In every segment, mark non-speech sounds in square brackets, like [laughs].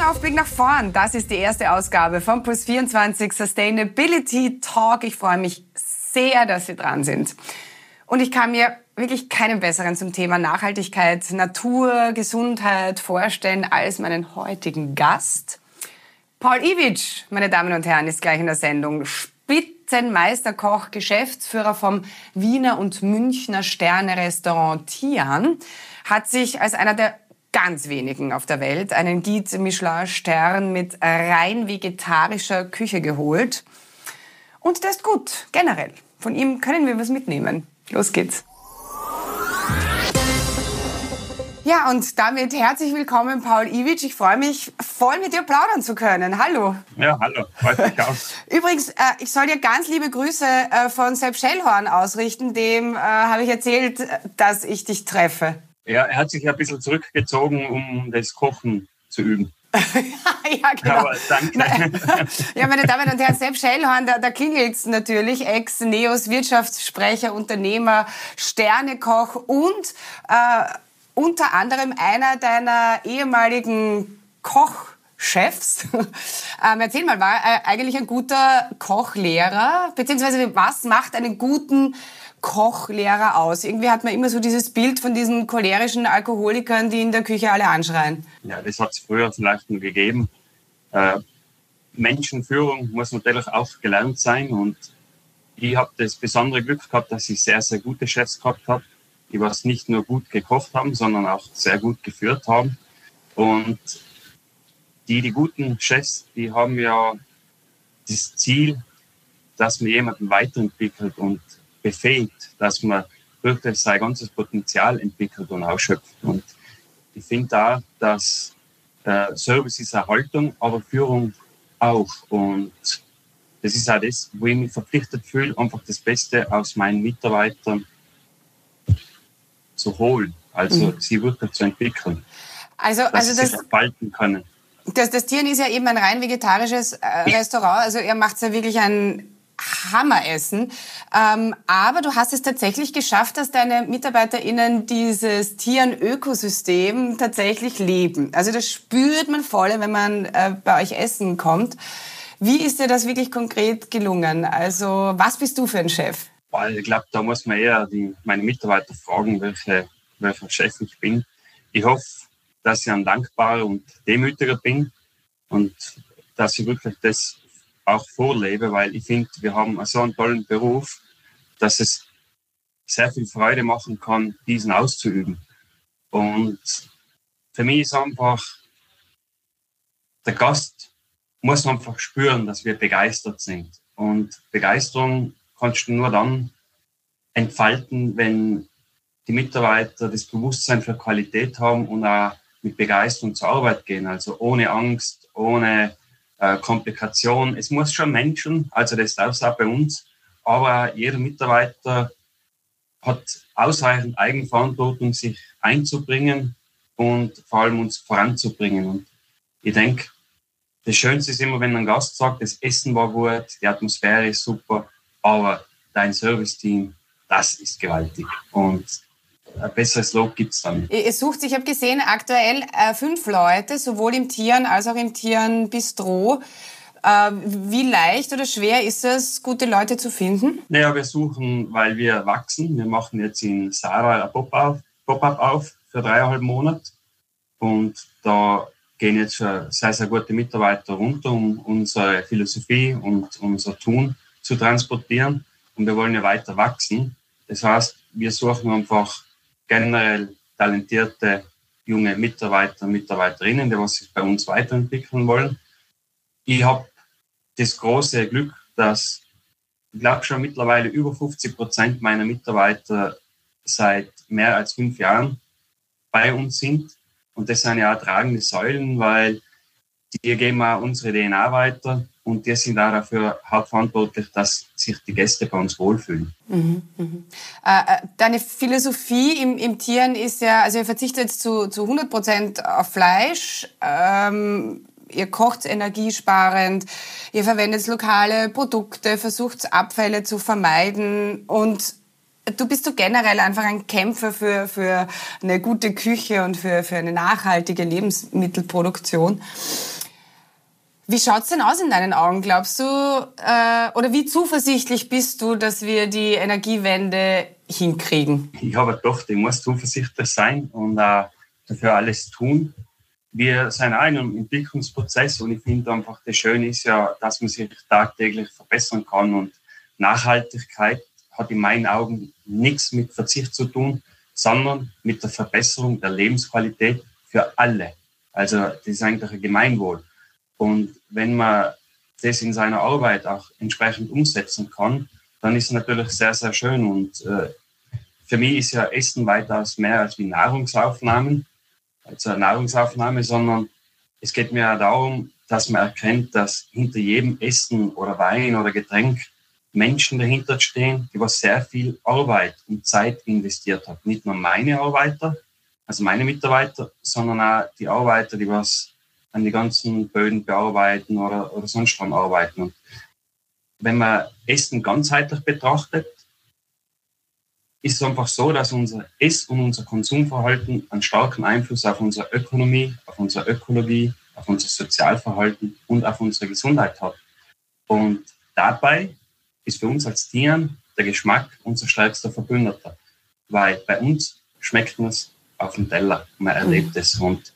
Augenaufblick nach vorn. Das ist die erste Ausgabe von Plus 24 Sustainability Talk. Ich freue mich sehr, dass Sie dran sind. Und ich kann mir wirklich keinen besseren zum Thema Nachhaltigkeit, Natur, Gesundheit vorstellen als meinen heutigen Gast. Paul Iwitsch, meine Damen und Herren, ist gleich in der Sendung. Spitzenmeisterkoch, Geschäftsführer vom Wiener und Münchner Sterne-Restaurant Tian, hat sich als einer der ganz wenigen auf der Welt einen Guide Michelin Stern mit rein vegetarischer Küche geholt. Und der ist gut, generell. Von ihm können wir was mitnehmen. Los geht's. Ja, und damit herzlich willkommen, Paul Iwitsch. Ich freue mich, voll mit dir plaudern zu können. Hallo. Ja, hallo. Freut mich auch. [laughs] Übrigens, äh, ich soll dir ganz liebe Grüße äh, von Sepp Schellhorn ausrichten. Dem äh, habe ich erzählt, dass ich dich treffe. Ja, er hat sich ein bisschen zurückgezogen, um das Kochen zu üben. [laughs] ja, genau. Aber danke. [laughs] ja, meine Damen und Herren, Sepp Schellhorn, da, da klingelt es natürlich. Ex-Neos, Wirtschaftssprecher, Unternehmer, Sternekoch und äh, unter anderem einer deiner ehemaligen Kochchefs. [laughs] ähm, erzähl mal, war er eigentlich ein guter Kochlehrer? Beziehungsweise was macht einen guten Kochlehrer aus? Irgendwie hat man immer so dieses Bild von diesen cholerischen Alkoholikern, die in der Küche alle anschreien. Ja, das hat es früher vielleicht nur gegeben. Äh, Menschenführung muss natürlich auch gelernt sein und ich habe das besondere Glück gehabt, dass ich sehr, sehr gute Chefs gehabt habe, die was nicht nur gut gekocht haben, sondern auch sehr gut geführt haben. Und die, die guten Chefs, die haben ja das Ziel, dass man jemanden weiterentwickelt und befähigt, dass man wirklich sein ganzes Potenzial entwickelt und ausschöpft. Und ich finde da, dass äh, Service ist Erhaltung, aber Führung auch. Und das ist auch das, wo ich mich verpflichtet fühle, einfach das Beste aus meinen Mitarbeitern zu holen, also mhm. sie wirklich zu entwickeln. Also, dass also sie das, sich entfalten können. Das, das Tieren ist ja eben ein rein vegetarisches äh, Restaurant. Also er macht ja wirklich ein Hammeressen. Ähm, aber du hast es tatsächlich geschafft, dass deine MitarbeiterInnen dieses Tieren-Ökosystem tatsächlich leben. Also das spürt man voll, wenn man äh, bei euch essen kommt. Wie ist dir das wirklich konkret gelungen? Also was bist du für ein Chef? Ich glaube, da muss man eher die, meine Mitarbeiter fragen, welche, welcher Chef ich bin. Ich hoffe, dass ich ein dankbarer und demütiger bin und dass ich wirklich das auch vorlebe, weil ich finde, wir haben so einen tollen Beruf, dass es sehr viel Freude machen kann, diesen auszuüben. Und für mich ist einfach, der Gast muss einfach spüren, dass wir begeistert sind. Und Begeisterung kannst du nur dann entfalten, wenn die Mitarbeiter das Bewusstsein für Qualität haben und auch mit Begeisterung zur Arbeit gehen. Also ohne Angst, ohne äh, Komplikation. Es muss schon Menschen, also das darf es auch bei uns, aber jeder Mitarbeiter hat ausreichend Eigenverantwortung, sich einzubringen und vor allem uns voranzubringen. Und ich denke, das Schönste ist immer, wenn ein Gast sagt, das Essen war gut, die Atmosphäre ist super, aber dein Serviceteam, das ist gewaltig. Und ein besseres Lob gibt es dann. Es sucht, ich habe gesehen, aktuell äh, fünf Leute, sowohl im Tieren als auch im Tieren Bistro. Äh, wie leicht oder schwer ist es, gute Leute zu finden? Naja, wir suchen, weil wir wachsen. Wir machen jetzt in Sarah ein Pop-up Pop auf für dreieinhalb Monate. Und da gehen jetzt schon sehr, sehr gute Mitarbeiter runter, um unsere Philosophie und unser Tun zu transportieren. Und wir wollen ja weiter wachsen. Das heißt, wir suchen einfach generell talentierte junge Mitarbeiter und Mitarbeiterinnen, die was sich bei uns weiterentwickeln wollen. Ich habe das große Glück, dass ich glaube schon mittlerweile über 50 Prozent meiner Mitarbeiter seit mehr als fünf Jahren bei uns sind. Und das sind ja auch tragende Säulen, weil die geben auch unsere DNA weiter und die sind auch dafür hauptverantwortlich, dass sich die Gäste bei uns wohlfühlen. Mhm, mhm. Äh, äh, deine Philosophie im, im Tieren ist ja, also ihr verzichtet zu, zu 100 Prozent auf Fleisch. Ähm, ihr kocht energiesparend, ihr verwendet lokale Produkte, versucht Abfälle zu vermeiden und du bist du generell einfach ein Kämpfer für, für eine gute Küche und für, für eine nachhaltige Lebensmittelproduktion. Wie schaut's denn aus in deinen Augen? Glaubst du, äh, oder wie zuversichtlich bist du, dass wir die Energiewende hinkriegen? Ich habe gedacht, ich muss zuversichtlich sein und äh, dafür alles tun. Wir sind auch in einem Entwicklungsprozess und ich finde einfach, das Schöne ist ja, dass man sich tagtäglich verbessern kann und Nachhaltigkeit hat in meinen Augen nichts mit Verzicht zu tun, sondern mit der Verbesserung der Lebensqualität für alle. Also das ist eigentlich ein Gemeinwohl. Und wenn man das in seiner Arbeit auch entsprechend umsetzen kann, dann ist es natürlich sehr, sehr schön. Und äh, für mich ist ja Essen weitaus mehr als wie Nahrungsaufnahmen, also Nahrungsaufnahme, sondern es geht mir ja darum, dass man erkennt, dass hinter jedem Essen oder Wein oder Getränk Menschen dahinter stehen, die was sehr viel Arbeit und Zeit investiert haben. Nicht nur meine Arbeiter, also meine Mitarbeiter, sondern auch die Arbeiter, die was an die ganzen Böden bearbeiten oder, oder sonst dran arbeiten. Und wenn man Essen ganzheitlich betrachtet, ist es einfach so, dass unser Ess- und unser Konsumverhalten einen starken Einfluss auf unsere Ökonomie, auf unsere Ökologie, auf unser Sozialverhalten und auf unsere Gesundheit hat. Und dabei ist für uns als Tieren der Geschmack unser stärkster Verbündeter, weil bei uns schmeckt man es auf dem Teller, man erlebt es. Und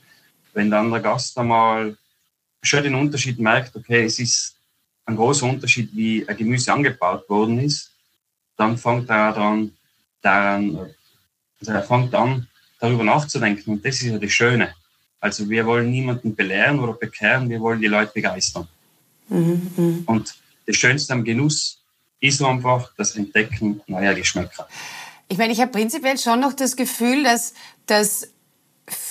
wenn dann der Gast einmal schon den Unterschied merkt, okay, es ist ein großer Unterschied, wie ein Gemüse angebaut worden ist, dann fängt er dann daran, also er fängt an, darüber nachzudenken. Und das ist ja das Schöne. Also wir wollen niemanden belehren oder bekehren, wir wollen die Leute begeistern. Mhm. Und das Schönste am Genuss ist einfach das Entdecken neuer Geschmäcker. Ich meine, ich habe prinzipiell schon noch das Gefühl, dass, dass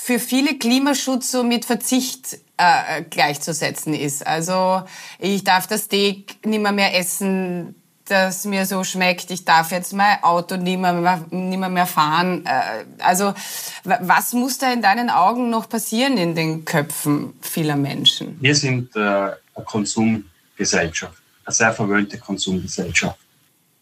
für viele Klimaschutz so mit Verzicht äh, gleichzusetzen ist. Also ich darf das Steak nicht mehr, mehr essen, das mir so schmeckt. Ich darf jetzt mein Auto nicht mehr, nicht mehr, fahren. Äh, also was muss da in deinen Augen noch passieren in den Köpfen vieler Menschen? Wir sind äh, eine Konsumgesellschaft, eine sehr verwöhnte Konsumgesellschaft.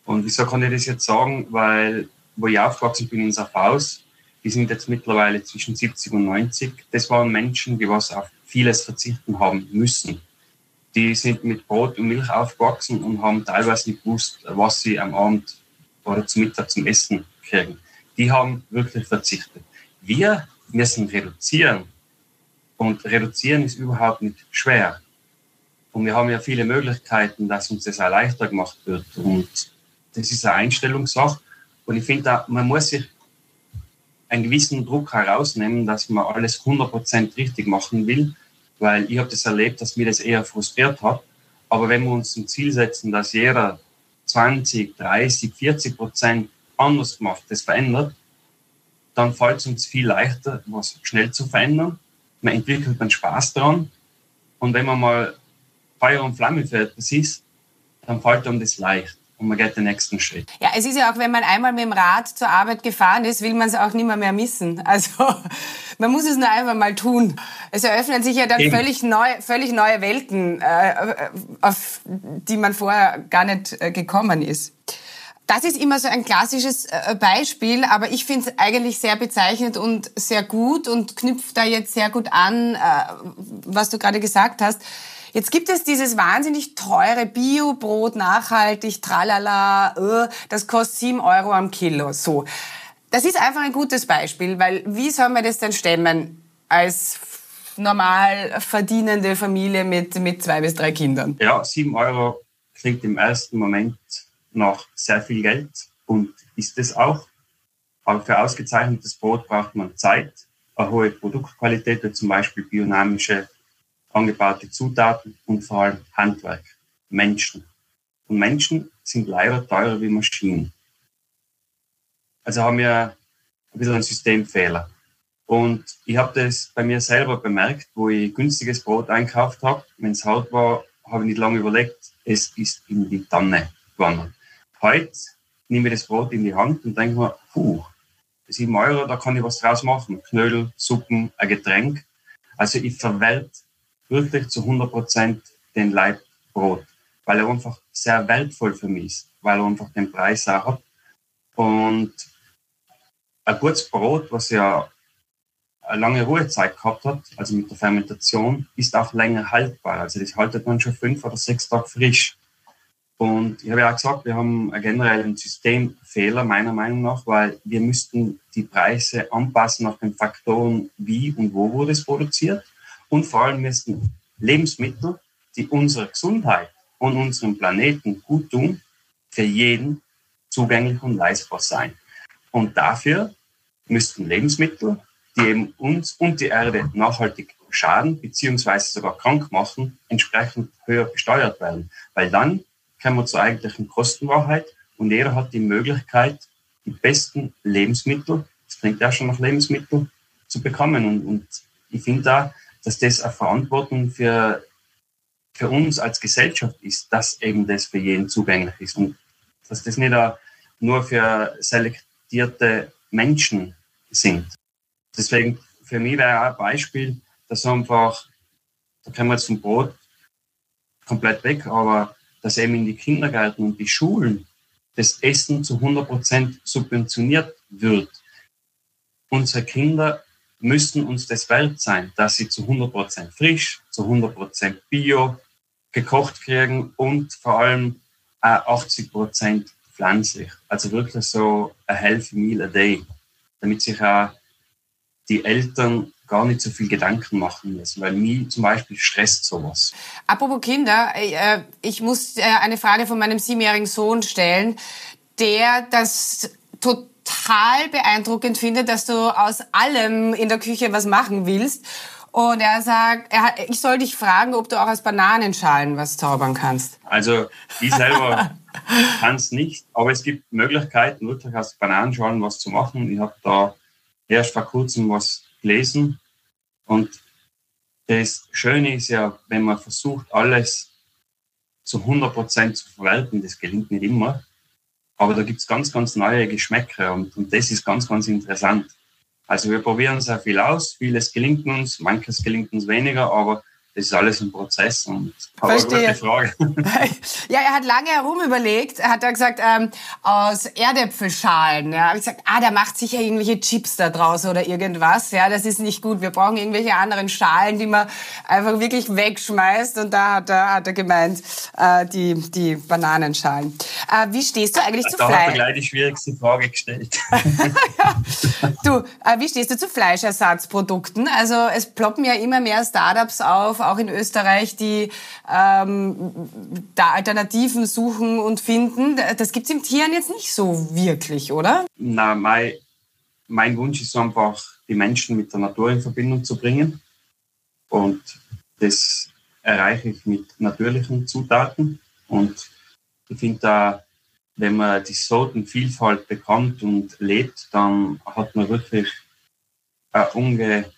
Und wieso kann ich das jetzt sagen? Weil, wo ich aufgewachsen bin in Safaus, die sind jetzt mittlerweile zwischen 70 und 90. Das waren Menschen, die was auf vieles verzichten haben müssen. Die sind mit Brot und Milch aufgewachsen und haben teilweise nicht gewusst, was sie am Abend oder zum Mittag zum Essen kriegen. Die haben wirklich verzichtet. Wir müssen reduzieren. Und reduzieren ist überhaupt nicht schwer. Und wir haben ja viele Möglichkeiten, dass uns das auch leichter gemacht wird. Und das ist eine Einstellungssache. Und ich finde, man muss sich einen gewissen Druck herausnehmen, dass man alles 100% richtig machen will, weil ich habe das erlebt, dass mir das eher frustriert hat. Aber wenn wir uns zum Ziel setzen, dass jeder 20, 30, 40 Prozent anders macht, das verändert, dann fällt es uns viel leichter, was schnell zu verändern. Man entwickelt dann Spaß daran. Und wenn man mal Feuer und Flamme für etwas ist, dann fällt einem das leicht und man geht den nächsten Schritt. Ja, es ist ja auch, wenn man einmal mit dem Rad zur Arbeit gefahren ist, will man es auch nicht mehr, mehr missen. Also [laughs] man muss es nur einfach mal tun. Es eröffnen sich ja dann völlig, neu, völlig neue Welten, äh, auf die man vorher gar nicht äh, gekommen ist. Das ist immer so ein klassisches äh, Beispiel, aber ich finde es eigentlich sehr bezeichnend und sehr gut und knüpft da jetzt sehr gut an, was du gerade gesagt hast Jetzt gibt es dieses wahnsinnig teure Bio-Brot, nachhaltig, tralala, äh, das kostet sieben Euro am Kilo. So. Das ist einfach ein gutes Beispiel, weil wie soll man das denn stemmen als normal verdienende Familie mit, mit zwei bis drei Kindern? Ja, sieben Euro klingt im ersten Moment nach sehr viel Geld und ist es auch. Aber für ausgezeichnetes Brot braucht man Zeit, eine hohe Produktqualität, zum Beispiel biodynamische angebaute Zutaten und vor allem Handwerk, Menschen. Und Menschen sind leider teurer wie Maschinen. Also haben wir ein bisschen einen Systemfehler. Und ich habe das bei mir selber bemerkt, wo ich günstiges Brot einkauft habe. Wenn es hart war, habe ich nicht lange überlegt, es ist in die Tanne gewandert. Heute nehme ich das Brot in die Hand und denke mir, puh, 7 Euro, da kann ich was draus machen. Knödel, Suppen, ein Getränk. Also ich verwelt wirklich zu 100 Prozent den Leibbrot, weil er einfach sehr wertvoll für mich ist, weil er einfach den Preis auch hat. Und ein gutes Brot, was ja eine lange Ruhezeit gehabt hat, also mit der Fermentation, ist auch länger haltbar. Also das haltet man schon fünf oder sechs Tage frisch. Und ich habe ja auch gesagt, wir haben generell einen Systemfehler, meiner Meinung nach, weil wir müssten die Preise anpassen nach den Faktoren, wie und wo wurde es produziert. Und vor allem müssten Lebensmittel, die unserer Gesundheit und unserem Planeten gut tun, für jeden zugänglich und leistbar sein. Und dafür müssten Lebensmittel, die eben uns und die Erde nachhaltig schaden beziehungsweise sogar krank machen, entsprechend höher besteuert werden. Weil dann kommen wir zur eigentlichen Kostenwahrheit und jeder hat die Möglichkeit, die besten Lebensmittel, das klingt ja schon nach Lebensmittel, zu bekommen. Und, und ich finde da, dass das eine Verantwortung für, für uns als Gesellschaft ist, dass eben das für jeden zugänglich ist und dass das nicht nur für selektierte Menschen sind. Deswegen für mich wäre auch ein Beispiel, dass einfach, da können wir jetzt vom Brot komplett weg, aber dass eben in die Kindergärten und die Schulen das Essen zu 100 Prozent subventioniert wird. Unsere Kinder müssen uns das wert sein, dass sie zu 100 Prozent frisch, zu 100 Prozent bio gekocht kriegen und vor allem 80 Prozent pflanzlich. Also wirklich so a healthy meal a day, damit sich auch die Eltern gar nicht so viel Gedanken machen müssen, weil mich zum Beispiel stresst sowas. Apropos Kinder, äh, ich muss äh, eine Frage von meinem siebenjährigen Sohn stellen, der das total beeindruckend findet, dass du aus allem in der Küche was machen willst. Und er sagt, er ich soll dich fragen, ob du auch aus Bananenschalen was zaubern kannst. Also ich selber [laughs] kann es nicht, aber es gibt Möglichkeiten, wirklich aus Bananenschalen was zu machen. Ich habe da erst vor kurzem was gelesen und das Schöne ist ja, wenn man versucht, alles zu 100% zu verwalten, das gelingt nicht immer. Aber da gibt es ganz, ganz neue Geschmäcker und, und das ist ganz, ganz interessant. Also wir probieren sehr viel aus, vieles gelingt uns, manches gelingt uns weniger, aber das ist alles ein Prozess und Verstehe. gute Frage. [laughs] ja, er hat lange herum überlegt. Er hat da gesagt, ähm, aus Erdäpfelschalen. Ja, habe ich gesagt, ah, der macht sicher irgendwelche Chips da draus oder irgendwas. Ja, das ist nicht gut. Wir brauchen irgendwelche anderen Schalen, die man einfach wirklich wegschmeißt. Und da hat er, hat er gemeint, äh, die, die Bananenschalen. Äh, wie stehst du eigentlich da zu Fleisch? Da hat er gleich die schwierigste Frage gestellt. [laughs] ja. Du, äh, wie stehst du zu Fleischersatzprodukten? Also es ploppen ja immer mehr Startups auf auch in Österreich, die ähm, da Alternativen suchen und finden. Das gibt es im Tieren jetzt nicht so wirklich, oder? Na, mein, mein Wunsch ist einfach, die Menschen mit der Natur in Verbindung zu bringen. Und das erreiche ich mit natürlichen Zutaten. Und ich finde da, wenn man die Sortenvielfalt bekommt und lebt, dann hat man wirklich eine unge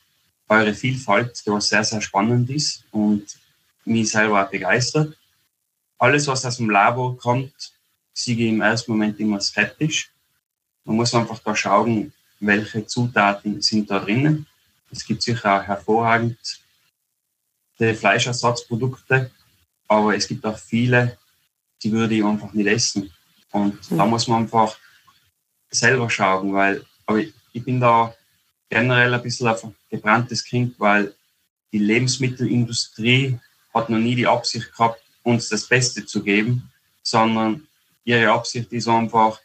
eure Vielfalt, die was sehr, sehr spannend ist und mich selber auch begeistert. Alles, was aus dem Labor kommt, sehe ich im ersten Moment immer skeptisch. Man muss einfach da schauen, welche Zutaten sind da drinnen. Es gibt sicher auch hervorragende Fleischersatzprodukte, aber es gibt auch viele, die würde ich einfach nicht essen. Und mhm. da muss man einfach selber schauen, weil aber ich bin da generell ein bisschen ein gebranntes Kind, weil die Lebensmittelindustrie hat noch nie die Absicht gehabt, uns das Beste zu geben, sondern ihre Absicht ist einfach,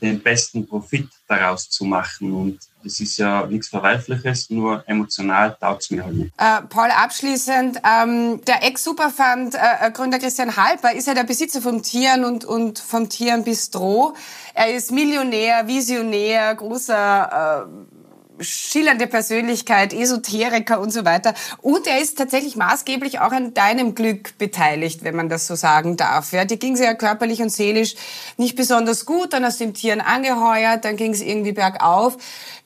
den besten Profit daraus zu machen. Und das ist ja nichts Verwerfliches, nur emotional taugt es mir halt nicht. Äh, Paul, abschließend, ähm, der Ex-Superfund-Gründer äh, Christian Halper ist ja der Besitzer vom Tieren und, und vom Tieren Bistro. Er ist Millionär, Visionär, großer äh, schillernde Persönlichkeit, Esoteriker und so weiter. Und er ist tatsächlich maßgeblich auch an deinem Glück beteiligt, wenn man das so sagen darf. Ja, dir ging es ja körperlich und seelisch nicht besonders gut, dann hast du im Tieren angeheuert, dann ging es irgendwie bergauf.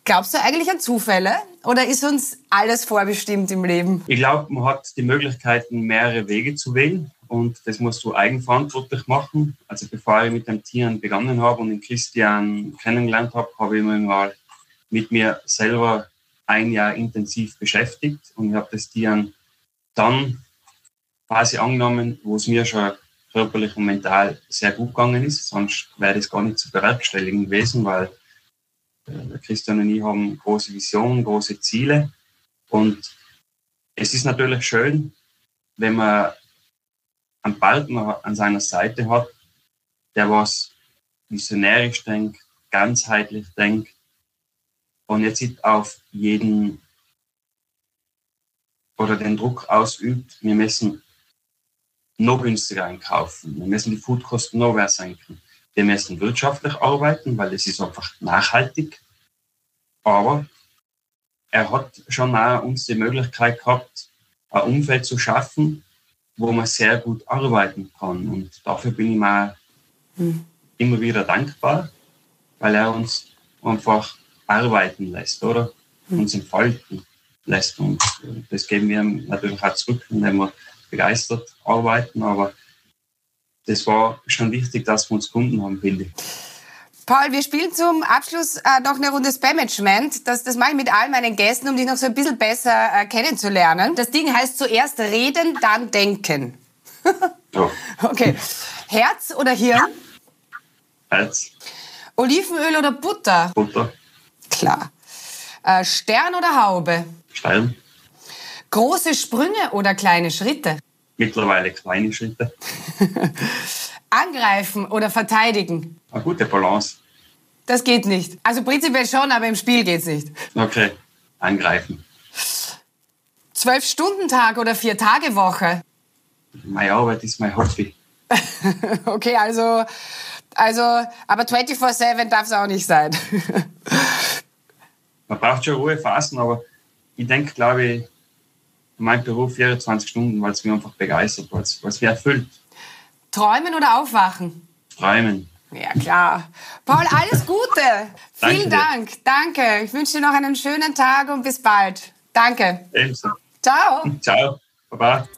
Glaubst du eigentlich an Zufälle oder ist uns alles vorbestimmt im Leben? Ich glaube, man hat die Möglichkeiten, mehrere Wege zu wählen und das musst du eigenverantwortlich machen. Also bevor ich mit dem Tieren begonnen habe und den Christian kennengelernt habe, habe ich mir mal mit mir selber ein Jahr intensiv beschäftigt und ich habe das Tieren dann quasi angenommen, wo es mir schon körperlich und mental sehr gut gegangen ist. Sonst wäre das gar nicht zu bewerkstelligen gewesen, weil äh, Christian und ich haben große Visionen, große Ziele. Und es ist natürlich schön, wenn man einen Partner an seiner Seite hat, der was visionärisch denkt, ganzheitlich denkt und jetzt nicht auf jeden oder den Druck ausübt, wir müssen noch günstiger einkaufen, wir müssen die Foodkosten noch mehr senken. Wir müssen wirtschaftlich arbeiten, weil es ist einfach nachhaltig. Aber er hat schon auch uns die Möglichkeit gehabt, ein Umfeld zu schaffen, wo man sehr gut arbeiten kann. Und dafür bin ich mir mhm. immer wieder dankbar, weil er uns einfach arbeiten lässt, oder? Mhm. Uns entfalten lässt. Und das geben wir natürlich auch zurück, indem wir begeistert arbeiten. Aber das war schon wichtig, dass wir uns Kunden haben, finde ich. Paul, wir spielen zum Abschluss äh, noch eine Runde Spam-Management. Das, das mache ich mit all meinen Gästen, um dich noch so ein bisschen besser äh, kennenzulernen. Das Ding heißt zuerst reden, dann denken. [laughs] ja. Okay. Herz oder Hirn? Herz. Olivenöl oder Butter? Butter. Klar. Äh, Stern oder Haube? Stern. Große Sprünge oder kleine Schritte? Mittlerweile kleine Schritte. [laughs] Angreifen oder verteidigen? Eine gute Balance. Das geht nicht. Also prinzipiell schon, aber im Spiel geht's nicht. Okay, angreifen. Zwölf Stunden Tag oder vier Tage Woche? Meine Arbeit ist mein Hobby. [laughs] okay, also, also, aber 24-7 darf es auch nicht sein. [laughs] Man braucht schon Ruhephasen, aber ich denke, glaube ich, mein Beruf 24 Stunden, weil es mich einfach begeistert, weil es mich erfüllt. Träumen oder aufwachen? Träumen. Ja, klar. Paul, alles Gute. [laughs] Vielen Dank. Danke. Ich wünsche dir noch einen schönen Tag und bis bald. Danke. Ebenso. Ciao. Ciao. Baba.